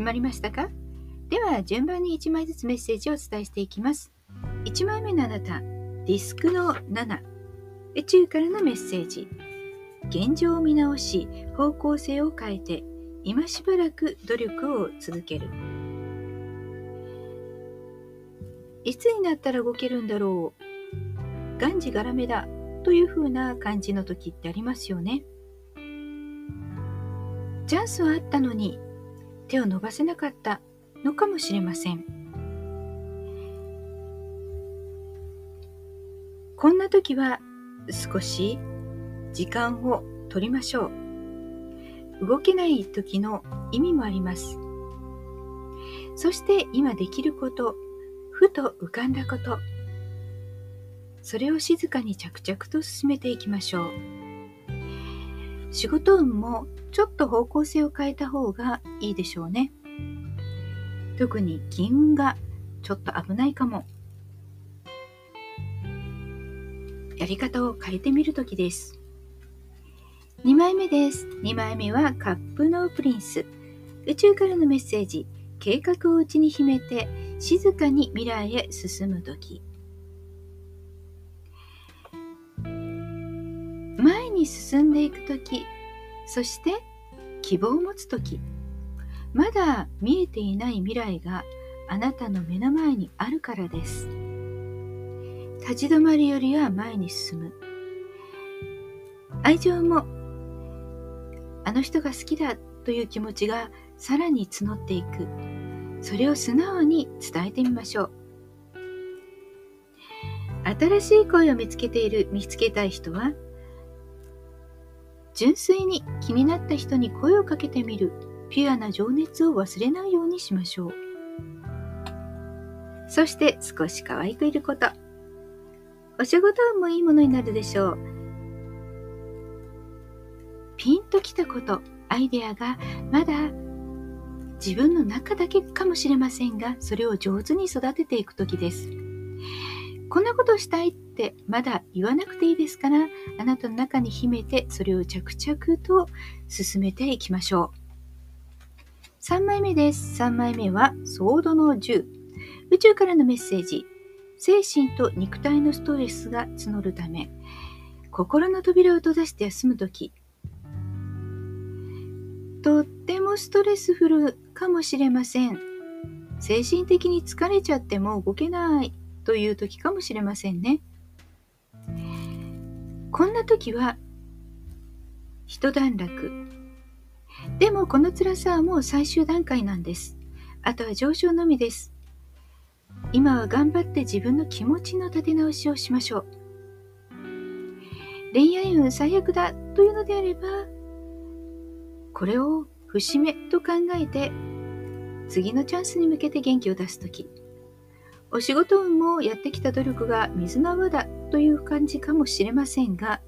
決まりましたか？では順番に1枚ずつメッセージをお伝えしていきます。1枚目のあなたディスクの7宇宙からのメッセージ。現状を見直し方向性を変えて今しばらく努力を続ける。いつになったら動けるんだろう。がんじがらめだ。という風な感じの時ってありますよね。チャンスはあったのに手を伸ばせなかったのかもしれません。こんな時は少し時間を取りましょう。動けない時の意味もあります。そして今できること、ふと浮かんだこと、それを静かに着々と進めていきましょう。仕事運もちょっと方向性を変えた方がいいでしょうね。特に金運がちょっと危ないかも。やり方を変えてみるときです。2枚目です。2枚目はカップのプリンス。宇宙からのメッセージ。計画を内に秘めて静かに未来へ進むとき。前に進んでいくとき、そして希望を持つ時。まだ見えていない未来があなたの目の前にあるからです。立ち止まるよりは前に進む。愛情もあの人が好きだという気持ちがさらに募っていく。それを素直に伝えてみましょう。新しい恋を見つけている見つけたい人は純粋に気になった人に声をかけてみるピュアな情熱を忘れないようにしましょう。そして少し可愛くいること。お仕事運もいいものになるでしょう。ピンときたこと、アイデアがまだ自分の中だけかもしれませんが、それを上手に育てていく時です。こんなことしたいってまだ言わなくていいですから、あなたの中に秘めてそれを着々と進めていきましょう。3枚目です。3枚目はソードの10。宇宙からのメッセージ。精神と肉体のストレスが募るため、心の扉を閉ざして休むとき、とってもストレスフルかもしれません。精神的に疲れちゃっても動けないという時かもしれませんね。こんな時は一段落。でもこの辛さはもう最終段階なんです。あとは上昇のみです。今は頑張って自分の気持ちの立て直しをしましょう。恋愛運最悪だというのであれば、これを節目と考えて、次のチャンスに向けて元気を出すとき、お仕事運もやってきた努力が水の泡だという感じかもしれませんが、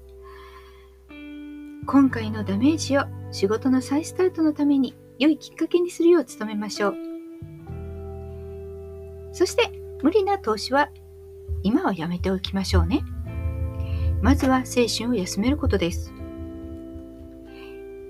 今回のダメージを仕事の再スタートのために良いきっかけにするよう努めましょう。そして無理な投資は今はやめておきましょうね。まずは精神を休めることです。